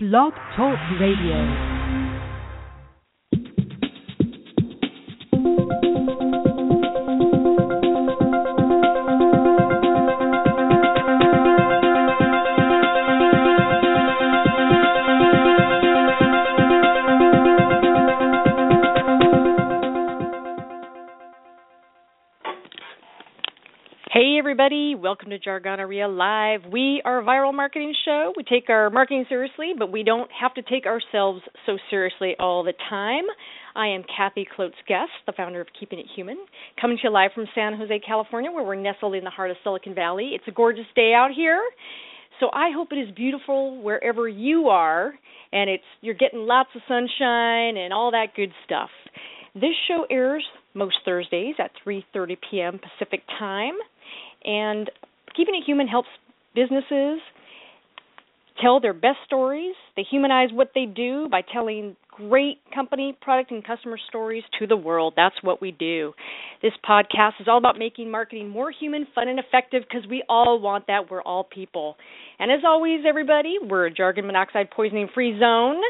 Blog Talk Radio. Everybody. Welcome to Jargonorrhea Live. We are a viral marketing show. We take our marketing seriously, but we don't have to take ourselves so seriously all the time. I am Kathy Klotz Guest, the founder of Keeping It Human, coming to you live from San Jose, California, where we're nestled in the heart of Silicon Valley. It's a gorgeous day out here. So I hope it is beautiful wherever you are and it's you're getting lots of sunshine and all that good stuff. This show airs most Thursdays at 3:30 p.m. Pacific Time. And keeping it human helps businesses tell their best stories. They humanize what they do by telling great company, product, and customer stories to the world. That's what we do. This podcast is all about making marketing more human, fun, and effective because we all want that. We're all people. And as always, everybody, we're a jargon monoxide poisoning free zone.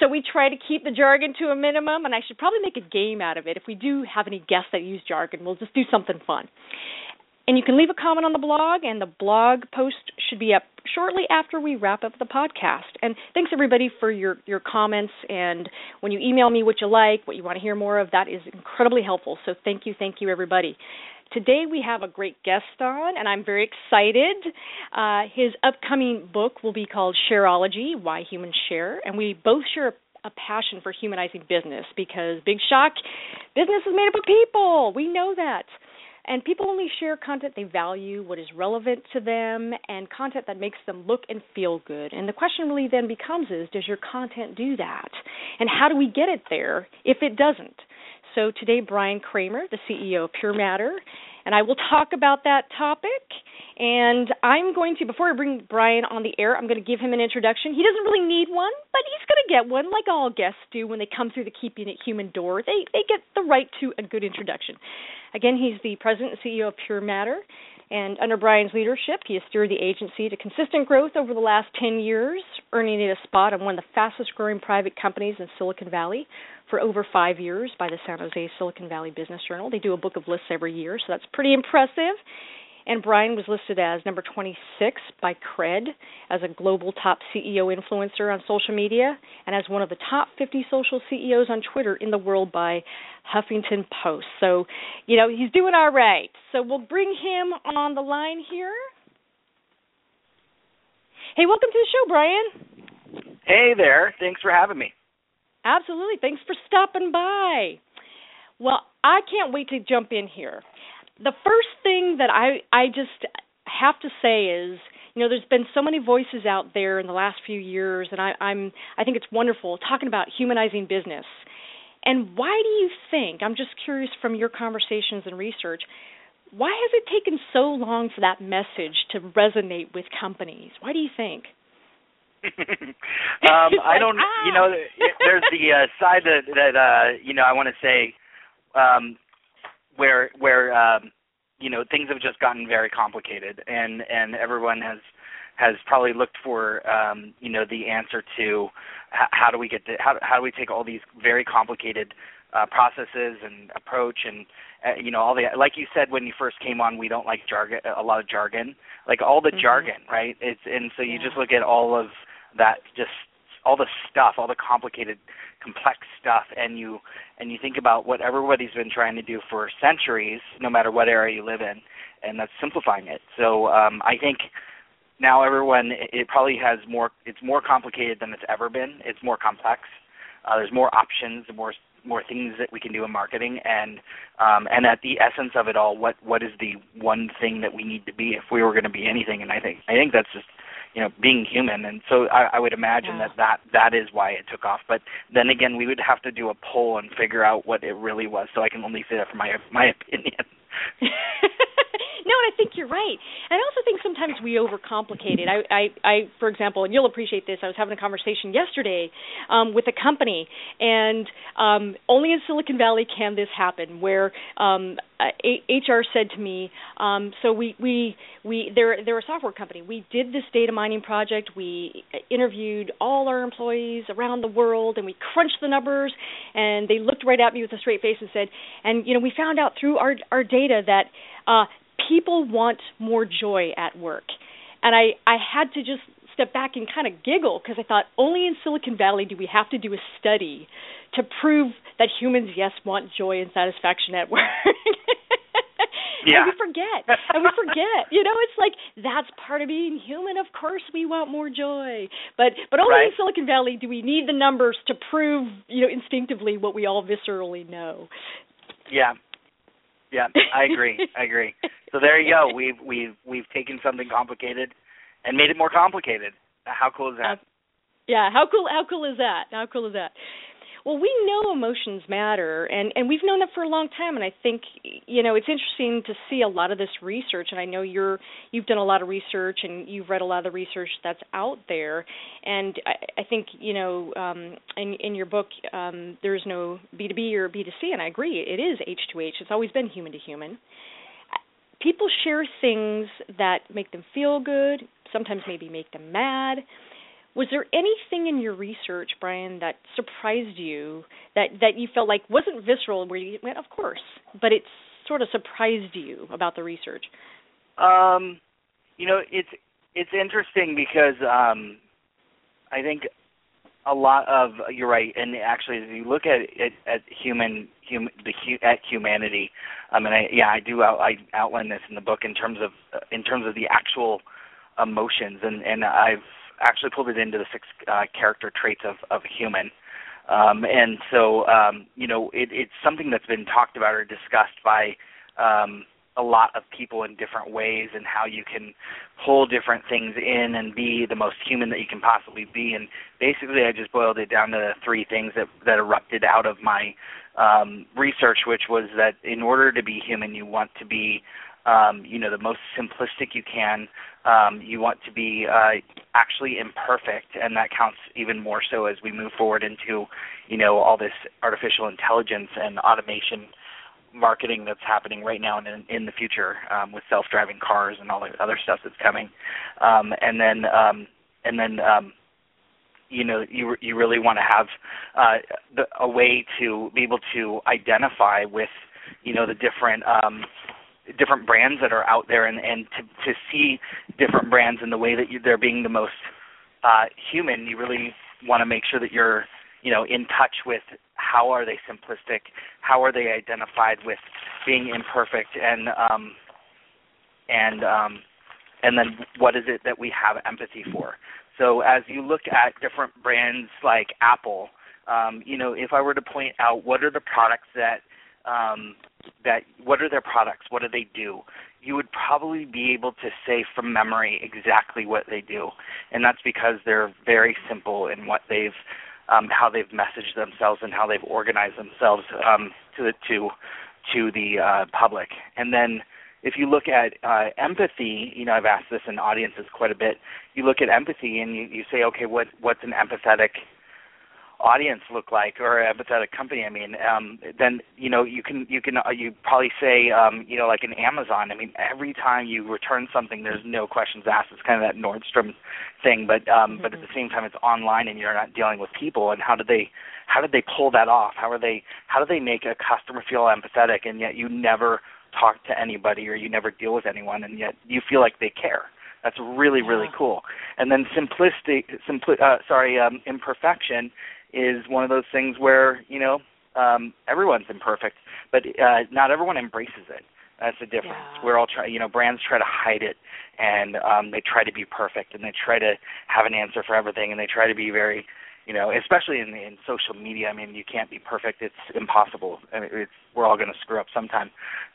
So we try to keep the jargon to a minimum. And I should probably make a game out of it. If we do have any guests that use jargon, we'll just do something fun. And you can leave a comment on the blog, and the blog post should be up shortly after we wrap up the podcast. And thanks everybody for your your comments. And when you email me what you like, what you want to hear more of, that is incredibly helpful. So thank you, thank you, everybody. Today we have a great guest on, and I'm very excited. Uh, his upcoming book will be called Shareology: Why Humans Share, and we both share a passion for humanizing business because big shock, business is made up of people. We know that. And people only share content they value, what is relevant to them, and content that makes them look and feel good. And the question really then becomes is does your content do that? And how do we get it there if it doesn't? So today Bryan Kramer, the CEO of Pure Matter, and I will talk about that topic. And I'm going to, before I bring Bryan on the air, I'm going to give him an introduction. He doesn't really need one, but he's going to get one, like all guests do when they come through the Keeping It Human door. They they get the right to a good introduction. Again, he's the president and CEO of Pure Matter. And under Bryan's leadership, he has steered the agency to consistent growth over the last 10 years, earning it a spot on one of the fastest growing private companies in Silicon Valley for over five years by the San Jose Silicon Valley Business Journal. They do a book of lists every year, so that's pretty impressive. And Bryan was listed as number 26 by Kred as a global top CEO influencer on social media and as one of the top 50 social CEOs on Twitter in the world by Huffington Post. So, you know, he's doing all right. So we'll bring him on the line here. Hey, welcome to the show, Bryan. Hey there. Thanks for having me. Absolutely. Thanks for stopping by. Well, I can't wait to jump in here the first thing that I I just have to say is you know there's been so many voices out there in the last few years and I I'm I think it's wonderful talking about humanizing business. And why do you think I'm just curious from your conversations and research why has it taken so long for that message to resonate with companies? Why do you think? um, I don't. ah. You know, there's the uh, side that that uh, you know I want to say um, where where um, you know things have just gotten very complicated, and and everyone has has probably looked for um, you know the answer to h- how do we get to, how how do we take all these very complicated uh, processes and approach and uh, you know all the like you said when you first came on we don't like jargon a lot of jargon like all the mm-hmm. jargon right it's and so you yeah. just look at all of that just all the stuff all the complicated complex stuff and you and you think about what everybody's been trying to do for centuries no matter what area you live in and that's simplifying it. So um i think now everyone it probably has more it's more complicated than it's ever been. It's more complex. Uh, there's more options more more things that we can do in marketing and um and at the essence of it all what what is the one thing that we need to be if we were going to be anything and i think i think that's just you know being human. And so i, I would imagine yeah. that, that that is why it took off. But then again we would have to do a poll and figure out what it really was so i can only say that from my my opinion no, and I think you're right. And I also think sometimes we overcomplicate it. I, I, I, for example, and you'll appreciate this. I was having a conversation yesterday um, with a company, and um, only in Silicon Valley can this happen, where um, HR said to me, um, so we we we they're they're a software company. We did this data mining project. We interviewed all our employees around the world, and we crunched the numbers. And they looked right at me with a straight face and said, and you know we found out through our our data that uh, people want more joy at work. And I I had to just step back and kind of giggle because I thought only in Silicon Valley do we have to do a study to prove that humans yes want joy and satisfaction at work. yeah. And we forget. and we forget. You know, it's like that's part of being human. Of course we want more joy. But but only right. in Silicon Valley do we need the numbers to prove, you know, instinctively what we all viscerally know. Yeah. Yeah, I agree. I agree. So there you go. We've we've we've taken something complicated and made it more complicated. How cool is that? Uh, yeah, how cool how cool is that? How cool is that? Well, we know emotions matter, and and we've known that for a long time. And I think you know it's interesting to see a lot of this research. And I know you're you've done a lot of research, and you've read a lot of the research that's out there. And I, I think you know um, in in your book um, there's no B two B or B two C, and I agree. It is H two H. It's always been human to human. People share things that make them feel good, sometimes maybe make them mad was there anything in your research, Bryan, that surprised you that that you felt like wasn't visceral, where you went, of course, but it sort of surprised you about the research? Um, you know, it's it's interesting because um, I think a lot of you're right, and actually, if you look at at, at human hum, the at humanity, I mean, I, yeah, I do out, I outline this in the book in terms of in terms of the actual emotions, and and I've actually pulled it into the six uh, character traits of of a human. Um, and so, um, you know, it, it's something that's been talked about or discussed by um, a lot of people in different ways, and how you can pull different things in and be the most human that you can possibly be. And basically, I just boiled it down to three things that that erupted out of my um, research, which was that in order to be human, you want to be um, you know the most simplistic you can. Um, you want to be uh, actually imperfect, and that counts even more so as we move forward into you know all this artificial intelligence and automation marketing that's happening right now and in, in the future um, with self-driving cars and all the other stuff that's coming. Um, and then um, and then um, you know you you really want to have uh, the, a way to be able to identify with you know the different um, different brands that are out there and and to to see different brands in the way that you, they're being the most uh human you really want to make sure that you're you know in touch with how are they simplistic how are they identified with being imperfect and um and um and then what is it that we have empathy for? So as you look at different brands like apple um you know if i were to point out what are the products that um, that what are their products, what do they do, you would probably be able to say from memory exactly what they do, and that's because they're very simple in what they've um, how they've messaged themselves and how they've organized themselves um, to the to to the uh, public. And then if you look at uh, empathy, you know I've asked this in audiences quite a bit. You look at empathy and you, you say, okay, what what's an empathetic audience look like or a empathetic company i mean um then you know you can you can uh, you probably say um you know like an amazon. I mean every time you return something there's no questions asked. It's kind of that nordstrom thing but um mm-hmm. but at the same time it's online and you're not dealing with people. And how did they how did they pull that off? How are they how do they make a customer feel empathetic and yet you never talk to anybody or you never deal with anyone and yet you feel like they care? That's really really yeah. cool. And then simplistic simpli- uh, sorry um imperfection is one of those things where you know um, everyone's imperfect, but uh, not everyone embraces it. That's the difference. Yeah. We're all trying, you know, brands try to hide it, and um, they try to be perfect, and they try to have an answer for everything, and they try to be very, you know, especially in in social media. I mean, you can't be perfect; it's impossible. I mean, it's we're all going to screw up sometime.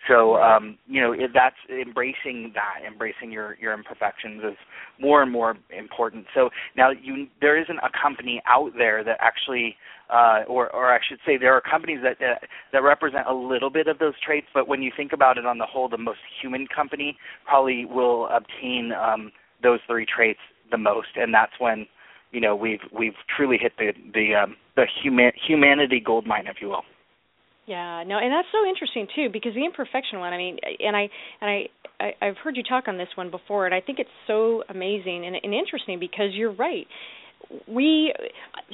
So, um, you know, it, that's embracing that, embracing your your imperfections is more and more important. So now, you there isn't a company out there that actually, uh, or or I should say, there are companies that uh, that represent a little bit of those traits. But when you think about it on the whole, the most human company probably will obtain um, those three traits the most, and that's when you know we've we've truly hit the the um, the human humanity gold mine, if you will. Yeah, no, and that's so interesting too because the imperfection one. I mean, and I and I, I I've heard you talk on this one before, and I think it's so amazing and, and interesting because you're right we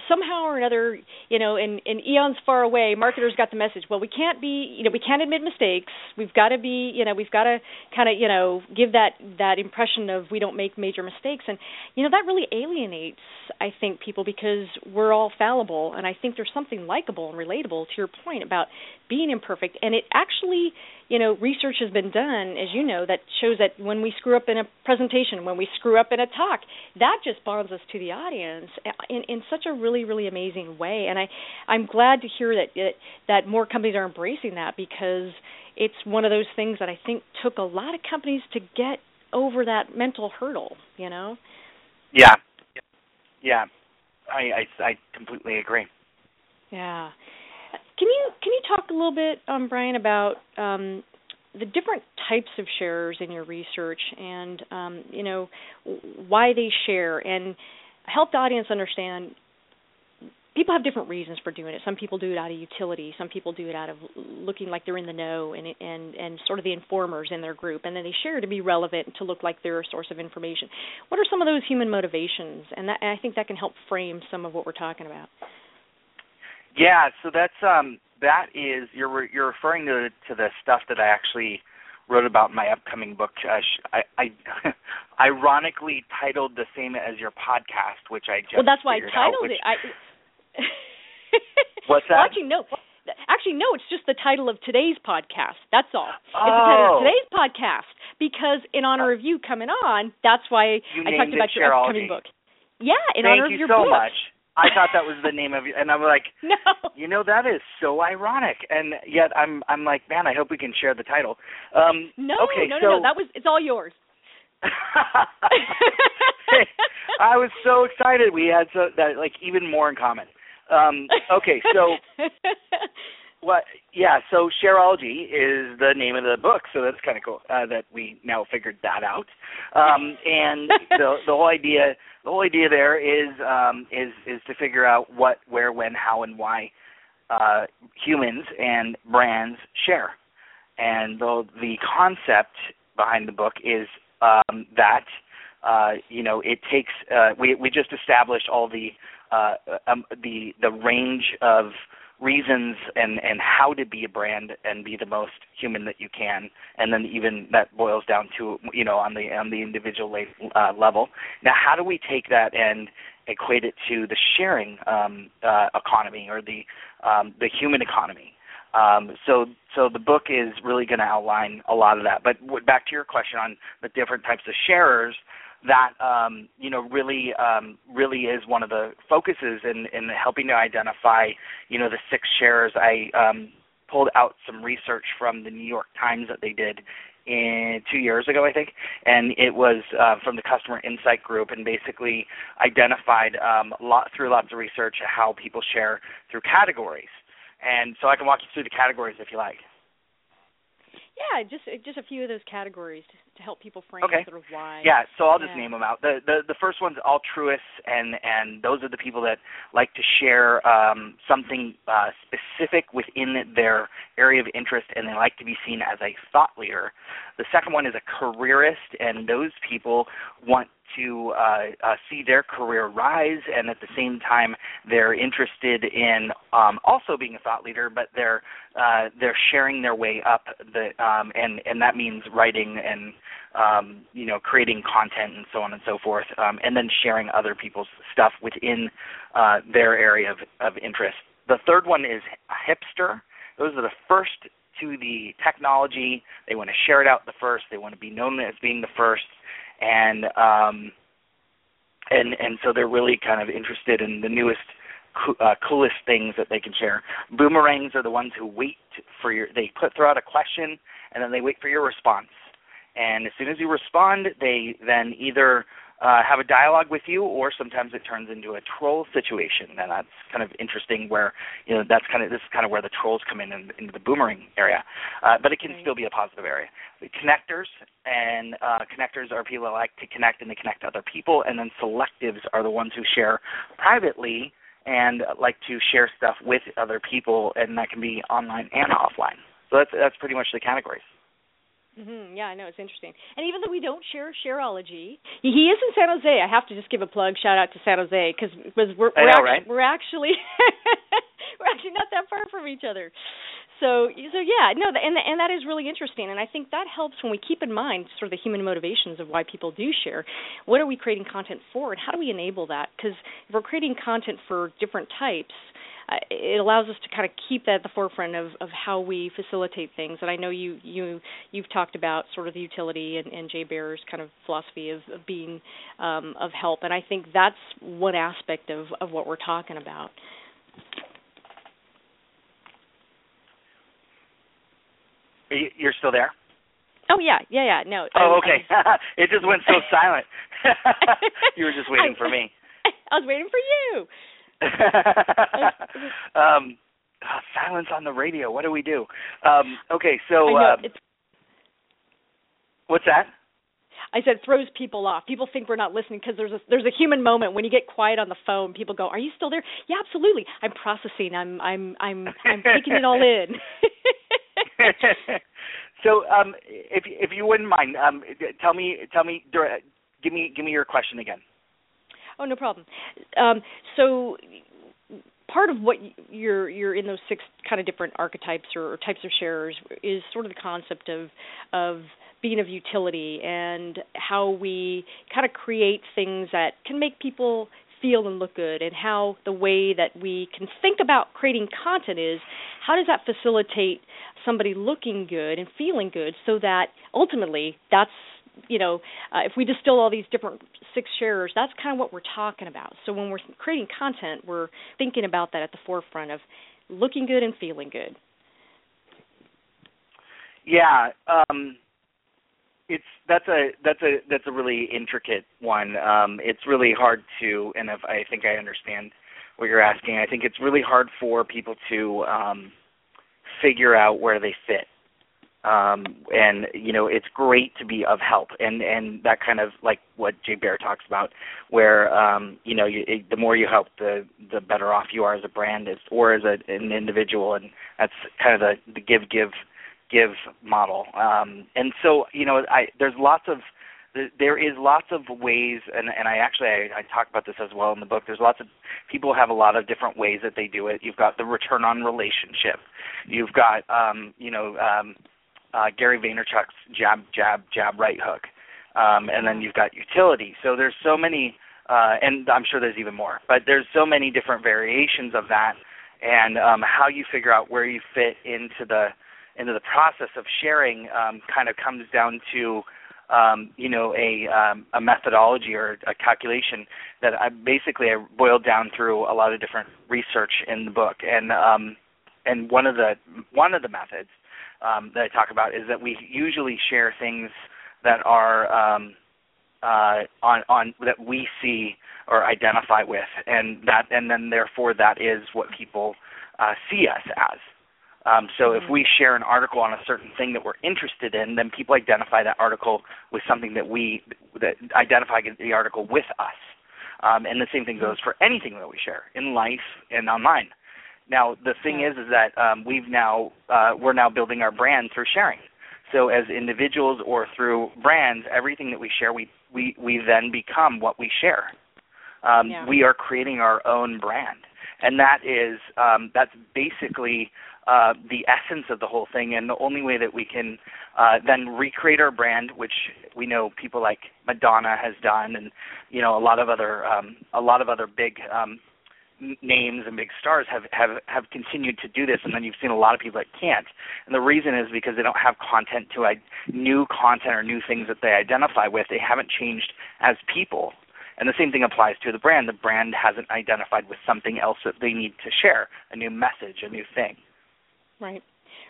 somehow or another, you know, in, in eons far away, marketers got the message. Well, we can't be, you know, we can't admit mistakes. We've got to be, you know, we've got to kind of, you know, give that that impression of we don't make major mistakes, and you know that really alienates, I think, people because we're all fallible, and I think there's something likable and relatable to your point about being imperfect, and it actually you know, research has been done, as you know, that shows that when we screw up in a presentation, when we screw up in a talk, that just bonds us to the audience in, in such a really, really amazing way. And I, I'm glad to hear that it, that more companies are embracing that because it's one of those things that I think took a lot of companies to get over that mental hurdle. You know. Yeah. Yeah. I I, I completely agree. Yeah. Can you can you talk a little bit, um, Bryan, about um, the different types of sharers in your research, and um, you know why they share, and help the audience understand? People have different reasons for doing it. Some people do it out of utility. Some people do it out of looking like they're in the know and and and sort of the informers in their group, and then they share to be relevant to look like they're a source of information. What are some of those human motivations? And, that, and I think that can help frame some of what we're talking about. Yeah, so that's um that is you're you're referring to to the stuff that I actually wrote about in my upcoming book. Uh, I, I ironically titled the same as your podcast, which I just well, that's why I titled out, it. I, what's that? Well, actually, no. Actually, no. It's just the title of today's podcast. That's all. Oh. It's the title of today's podcast because in honor of you coming on, that's why you I talked about your upcoming book. Yeah, in Thank honor you of your so book. much. I thought that was the name of your, and I'm like, No. you know, that is so ironic. And yet, I'm I'm like, man, I hope we can share the title. Um, No, okay, no, so no, no. That was it's all yours. I was so excited. We had so that like even more in common. Um, okay, so what? Yeah, so Shareology is the name of the book, so that's kind of cool uh, that we now figured that out. Um, and the the whole idea the whole idea there is um, is is to figure out what, where, when, how, and why uh, humans and brands share. And the the concept behind the book is um, that uh, you know it takes uh, we we just established all the uh, um, the the range of reasons and and how to be a brand and be the most human that you can. And then even that boils down to you know on the on the individual uh, level. Now how do we take that and equate it to the sharing um, uh, economy or the um, the human economy um, so so the book is really going to outline a lot of that but back to your question on the different types of sharers that um, you know really um, really is one of the focuses in, in helping to identify you know the six sharers. I um, pulled out some research from the New York Times that they did in two years ago, I think, and it was uh, from the Customer Insight Group, and basically identified um, lot, through lots of research how people share through categories. And so I can walk you through the categories if you like. Yeah, just just a few of those categories to, help people frame okay. sort of why. Yeah, so I'll just Yeah. name them out. The, the the first one's altruists, and and those are the people that like to share um, something uh, specific within their area of interest, and they like to be seen as a thought leader. The second one is a careerist, and those people want to uh, uh, see their career rise, and at the same time, they're interested in um, also being a thought leader, but they're uh, they're sharing their way up the um, and and that means writing and um, you know creating content and so on and so forth, um, and then sharing other people's stuff within uh, their area of, of interest. The third one is hipster. Those are the first to the technology. They want to share it out the first. They want to be known as being the first, and um, and and so they're really kind of interested in the newest uh, coolest things that they can share. Boomerangs are the ones who wait for your. They put throw out a question and then they wait for your response. And as soon as you respond, they then either uh, have a dialogue with you, or sometimes it turns into a troll situation, and that's kind of interesting. Where you know that's kind of this is kind of where the trolls come in, in into the boomerang area, uh, but it can right. still be a positive area. The connectors and uh, connectors are people that like to connect and they connect to other people, and then selectives are the ones who share privately and like to share stuff with other people, and that can be online and offline. So that's that's pretty much the categories. Mm-hmm. Yeah, I know it's interesting. And even though we don't share Shareology, he is in San Jose. I have to just give a plug, shout out to San Jose because we're we're, know, actually, right? we're actually we're actually not that far from each other. So so yeah, no, and and that is really interesting, and I think that helps when we keep in mind sort of the human motivations of why people do share. What are we creating content for, and how do we enable that? Because if we're creating content for different types uh, it allows us to kind of keep that at the forefront of, of how we facilitate things. And I know you you you've talked about sort of the utility and, and Jay Baer's kind of philosophy of, of being um, of help, and I think that's one aspect of of what we're talking about. You're still there? Oh yeah, yeah, yeah. No. Oh, okay. it just went so silent. you were just waiting for me. I was waiting for you. um, oh, silence on the radio. What do we do? Um, okay, so uh, what's that? I said throws people off. People think we're not listening because there's a there's a human moment when you get quiet on the phone. People go, "Are you still there?" Yeah, absolutely. I'm processing. I'm I'm I'm I'm taking it all in. so, um, if if you wouldn't mind, um, tell me tell me give me give me your question again. Oh, no problem. Um, so part of what you're you're in those six kind of different archetypes or, or, types of sharers is sort of the concept of of being of utility and how we kind of create things that can make people feel and look good and how the way that we can think about creating content is how does that facilitate somebody looking good and feeling good so that ultimately that's you know, uh, if we distill all these different six sharers, that's kind of what we're talking about. So when we're creating content, we're thinking about that at the forefront of looking good and feeling good. Yeah, um, it's that's a that's a that's a really intricate one. Um, it's really hard to, and if I think I understand what you're asking, I think it's really hard for people to um, figure out where they fit um, and you know it's great to be of help. And and that kind of like what Jay Baer talks about where um, you know you, it, the more you help the the better off you are as a brand as or as a, an individual. And that's kind of the the give give give model. Um, and so you know I there's lots of there is lots of ways and and I actually I, I talk about this as well in the book. There's lots of people have a lot of different ways that they do it. You've got the return on relationship. You've got um you know um uh, Gary Vaynerchuk's jab, jab, jab, right hook, um, and then you've got utility. So there's so many, uh, and I'm sure there's even more, but there's so many different variations of that, and um, how you figure out where you fit into the into the process of sharing um, kind of comes down to um, you know a um, a methodology or a calculation that I basically I boiled down through a lot of different research in the book and um, and one of the one of the methods um, that I talk about is that we usually share things that are um, uh, on on that we see or identify with, and that and then therefore that is what people uh, see us as. Um, so mm-hmm. if we share an article on a certain thing that we're interested in, then people identify that article with something that we that identify the article with us. Um, and the same thing goes for anything that we share in life and online. Now the thing is, is that um, we've now uh, we're now building our brand through sharing. So as individuals or through brands, everything that we share, we we we then become what we share. Um, yeah. We are creating our own brand, and that is um, that's basically uh, the essence of the whole thing. And the only way that we can uh, then recreate our brand, which we know people like Madonna has done, and you know a lot of other um, a lot of other big um, names and big stars have have have continued to do this, and then you've seen a lot of people that can't. And the reason is because they don't have content to uh, new content or new things that they identify with. They haven't changed as people, And the same thing applies to the brand. The brand hasn't identified with something else that they need to share, a new message, a new thing. Right.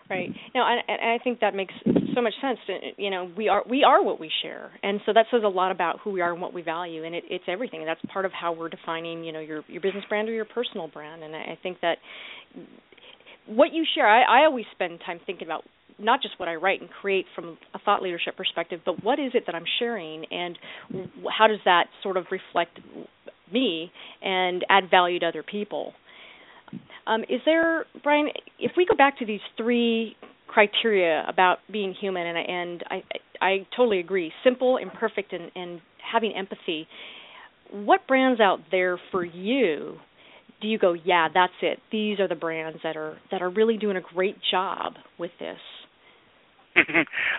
Right. Now, and, and I think that makes so much sense. To, you know, we are we are what we share, and so that says a lot about who we are and what we value, and it, it's everything. And that's part of how we're defining, you know, your your business brand or your personal brand. And I, I think that what you share, I, I always spend time thinking about not just what I write and create from a thought leadership perspective, but what is it that I'm sharing, and how does that sort of reflect me and add value to other people. Um, is there, Bryan? If we go back to these three criteria about being human, and, and I, I totally agree, simple, imperfect, and, and having empathy. What brands out there for you do you go, yeah, that's it. These are the brands that are that are really doing a great job with this.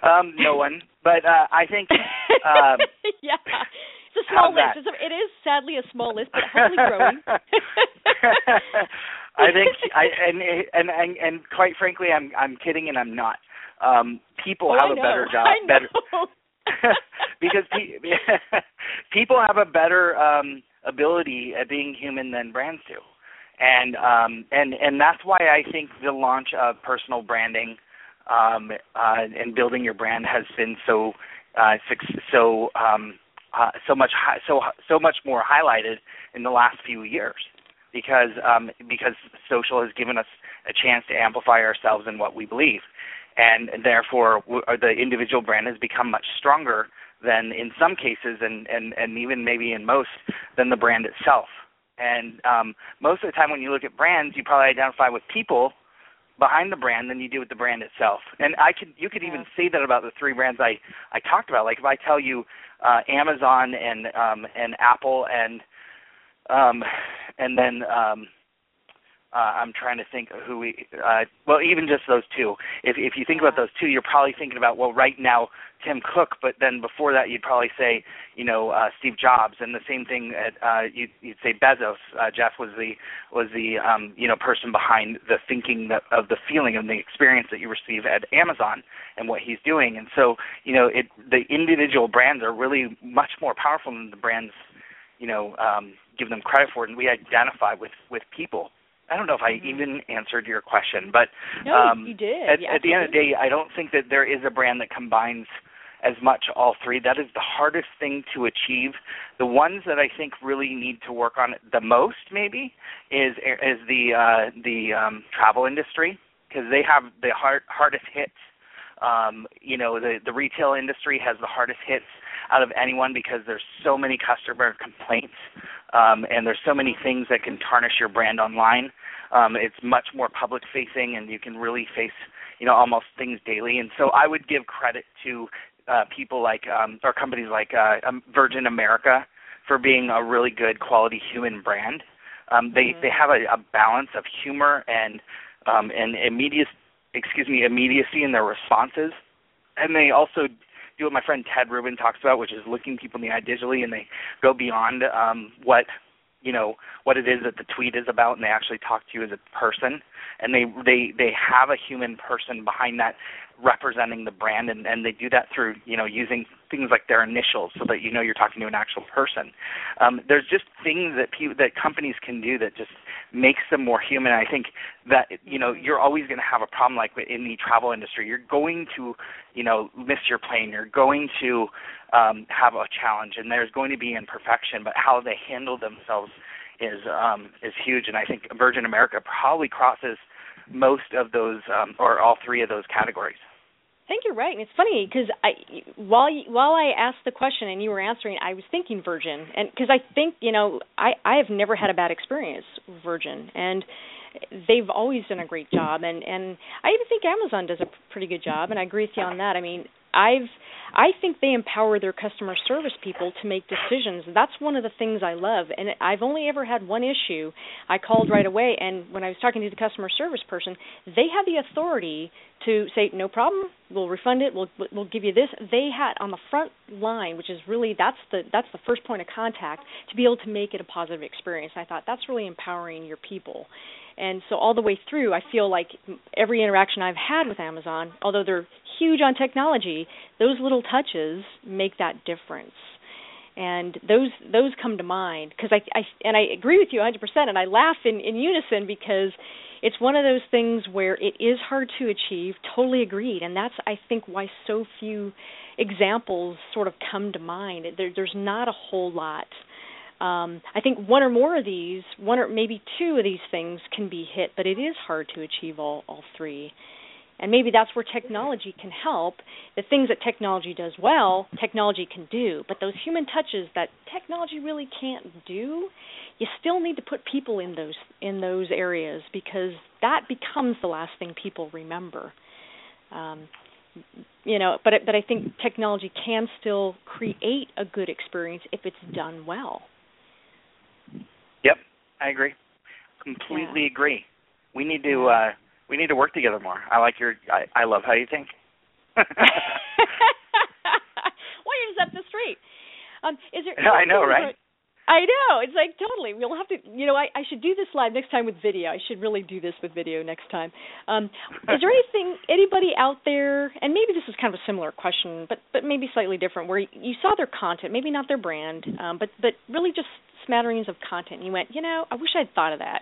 um, no one, but uh, I think. Um, yeah, it's a small list. It's a, it is sadly a small list, but hopefully growing. I think I and and and and quite frankly, I'm I'm kidding and I'm not. Um, people oh, have a better job, better because pe- people have a better um, ability at being human than brands do, and um, and and that's why I think the launch of personal branding um, uh, and building your brand has been so uh, so um, uh, so much hi- so so much more highlighted in the last few years because um, because social has given us a chance to amplify ourselves in what we believe, and, therefore w- uh, the individual brand has become much stronger than in some cases, and and and even maybe in most than the brand itself. And um, most of the time, when you look at brands, you probably identify with people behind the brand than you do with the brand itself. And I could you could even say that about the three brands I I talked about. Like if I tell you uh, Amazon and um, and Apple and um, and then um, uh, I'm trying to think who we. Uh, well, even just those two. If if you think about those two, you're probably thinking about well, right now Tim Cook, but then before that, you'd probably say you know uh, Steve Jobs, and the same thing. At, uh, you'd, you'd say Bezos. Uh, Jeff was the was the um, you know person behind the thinking that, of the feeling and the experience that you receive at Amazon and what he's doing. And so you know it the individual brands are really much more powerful than the brands you know um, give them credit for it, and we identify with with people. I don't know if I mm-hmm. even answered your question, but no, um, you did. At, yeah, at the end of the day, I don't think that there is a brand that combines as much all three. That is the hardest thing to achieve. The ones that I think really need to work on it the most, maybe, is is the uh, the um, travel industry because they have the hard, hardest hits. Um, you know, the the retail industry has the hardest hits out of anyone because there's so many customer complaints um, and there's so many things that can tarnish your brand online. Um, it's much more public facing, and you can really face you know almost things daily. And so I would give credit to uh, people like um, or companies like uh, um, Virgin America for being a really good quality human brand. Um, they mm-hmm. they have a, a balance of humor and um, and immediate excuse me immediacy in their responses, and they also do what my friend Ted Rubin talks about, which is looking people in the eye digitally, and they go beyond um, what you know what it is that the tweet is about, and they actually talk to you as a person, and they they they have a human person behind that representing the brand and, and they do that through you know using things like their initials so that you know you're talking to an actual person. Um, there's just things that people that companies can do that just makes them more human. I think that you know you're always going to have a problem like in the travel industry. You're going to you know miss your plane. You're going to um, have a challenge and there's going to be imperfection but how they handle themselves is um, is huge. And i think virgin america probably crosses most of those um, or all three of those categories I think you're right, and it's funny because I while while I asked the question and you were answering, I was thinking Virgin, and because I think you know I I have never had a bad experience with Virgin, and they've always done a great job, and and I even think Amazon does a pretty good job, and I agree with you on that. I mean, I've I think they empower their customer service people to make decisions. That's one of the things I love. And I've only ever had one issue. I called right away and when I was talking to the customer service person, they have the authority to say no problem, we'll refund it, we'll we'll give you this. They had on the front line, which is really that's the that's the first point of contact to be able to make it a positive experience. I thought that's really empowering your people. And so all the way through, I feel like every interaction I've had with Amazon, although they're huge on technology, those little touches make that difference. and those those come to mind because I, I and I agree with you 100% and I laugh in in unison because it's one of those things where it is hard to achieve totally agreed and that's I think why so few examples sort of come to mind there, there's not a whole lot um, I think one or more of these, one or maybe two of these things can be hit, but it is hard to achieve all all three. And maybe that's where technology can help. The things that technology does well, technology can do, but those human touches that technology really can't do, you still need to put people in those in those areas because that becomes the last thing people remember. Um, you know, but but I think technology can still create a good experience if it's done well. Yep, I agree. Completely yeah. agree. We need to uh we need to work together more. I like your. I, I love how you think. well, you're just up the street. Um, is there? I know, right? I know. It's like totally. We'll have to. You know, I, I should do this live next time with video. I should really do this with video next time. Um, is there anything, anybody out there, and maybe this is kind of a similar question, but but maybe slightly different, where you saw their content, maybe not their brand, um, but but really just smatterings of content. And you went, you know, I wish I'd thought of that.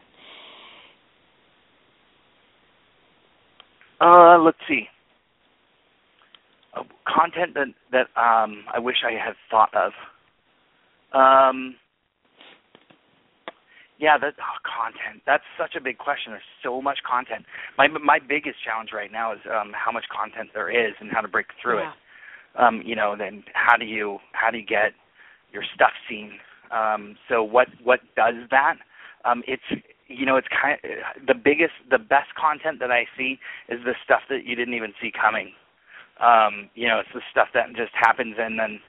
Uh, let's see. Uh, content that that um, I wish I had thought of. Um, yeah, that oh, content. That's such a big question. There's so much content. My my biggest challenge right now is um, how much content there is and how to break through yeah. it. Um, you know, then how do you how do you get your stuff seen? Um, so what what does that? Um, it's you know it's kind of, the biggest the best content that I see is the stuff that you didn't even see coming. Um, you know, it's the stuff that just happens and then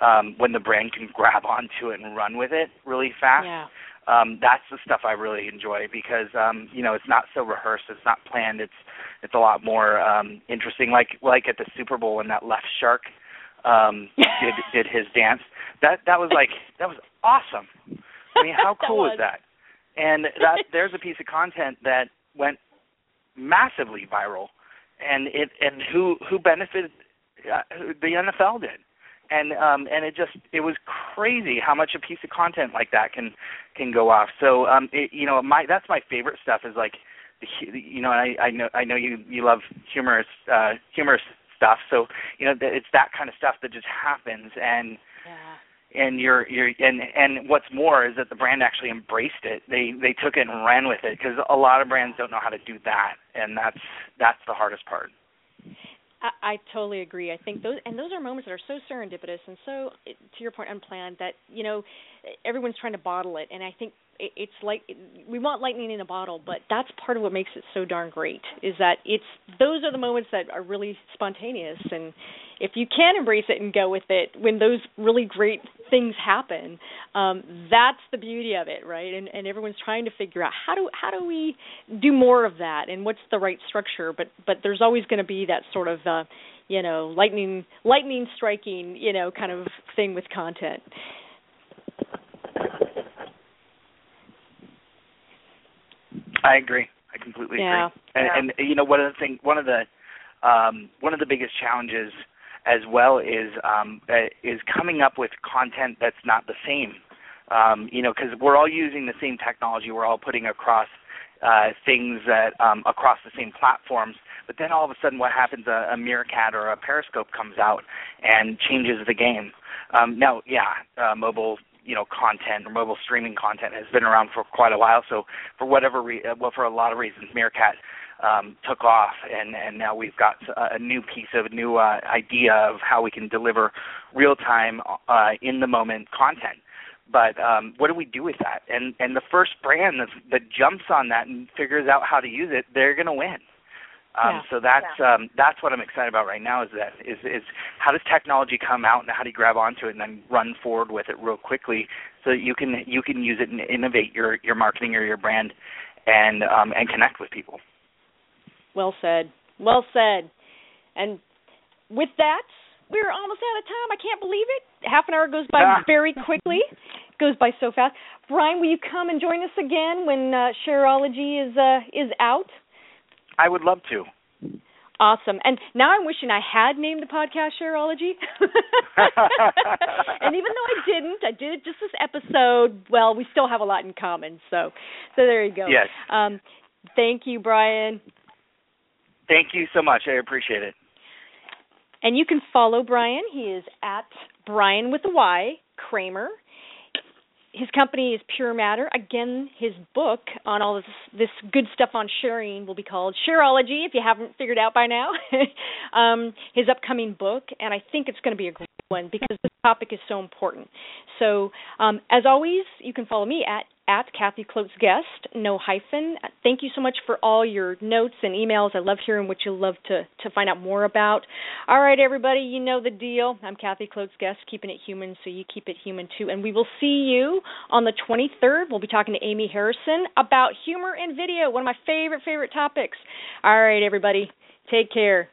um, when the brand can grab onto it and run with it really fast. Yeah. Um, that's the stuff I really enjoy because um, you know it's not so rehearsed, it's not planned, it's it's a lot more um, interesting. Like like at the Super Bowl when that left shark um, did did his dance. That that was like that was awesome. I mean, how cool was. is that? And that there's a piece of content that went massively viral, and it and who who benefited uh, the NFL did, and um and it just it was crazy how much a piece of content like that can can go off. So um it, you know my that's my favorite stuff is like the, you know I I know I know you you love humorous uh humorous stuff. So you know it's that kind of stuff that just happens. And and you're you're and and what's more is that the brand actually embraced it. They they took it and ran with it because a lot of brands don't know how to do that, and that's that's the hardest part. I, I totally agree. I think those and those are moments that are so serendipitous and so, to your point, unplanned that you know everyone's trying to bottle it, and I think it's like we want lightning in a bottle, but that's part of what makes it so darn great. Is that it's those are the moments that are really spontaneous, and if you can embrace it and go with it when those really great things happen, um, that's the beauty of it, right? And and everyone's trying to figure out how do how do we do more of that, and what's the right structure. But but there's always going to be that sort of uh, you know lightning lightning striking you know kind of thing with content. I agree. I completely yeah. agree. And, yeah. and you know, one of the thing, one of the um, one of the biggest challenges as well is um, uh, is coming up with content that's not the same. Um, you know, because we're all using the same technology, we're all putting across uh, things that um, across the same platforms. But then all of a sudden, what happens? A, a Meerkat or a Periscope comes out and changes the game. Um, now, yeah, uh, mobile you know content or mobile streaming content has been around for quite a while. So for whatever re- uh, well for a lot of reasons, Meerkat um, took off, and and now we've got a, a new piece of a new uh, idea of how we can deliver real time uh, in the moment content. But um, what do we do with that? And and the first brand that jumps on that and figures out how to use it, they're going to win. Um, yeah. So that's yeah. um, that's what I'm excited about right now. Is that is is how does technology come out and how do you grab onto it and then run forward with it real quickly so that you can you can use it and innovate your your marketing or your brand and um, and connect with people. Well said. Well said. And with that, we're almost out of time. I can't believe it. Half an hour goes by ah. very quickly. goes by so fast. Bryan, will you come and join us again when uh, Shareology is uh, is out? I would love to. Awesome. And now I'm wishing I had named the podcast Shareology. and even though I didn't, I did it just this episode. Well, we still have a lot in common. So, so there you go. Yes. Um, thank you, Bryan. Thank you so much. I appreciate it. And you can follow Bryan. He is at Bryan with a Y Kramer his company is Pure Matter. Again, his book on all this this good stuff on sharing will be called Shareology. If you haven't figured out by now, um, his upcoming book, and I think it's going to be a great one because this topic is so important. So, um, as always, you can follow me at at Kathy Klotz Guest, no hyphen. Thank you so much for all your notes and emails. I love hearing what you love to to find out more about. All right, everybody, you know the deal. I'm Kathy Klotz Guest, keeping it human so you keep it human too. And we will see you on the 23rd. We'll be talking to Amy Harrison about humor in video, one of my favorite favorite topics. All right, everybody, take care.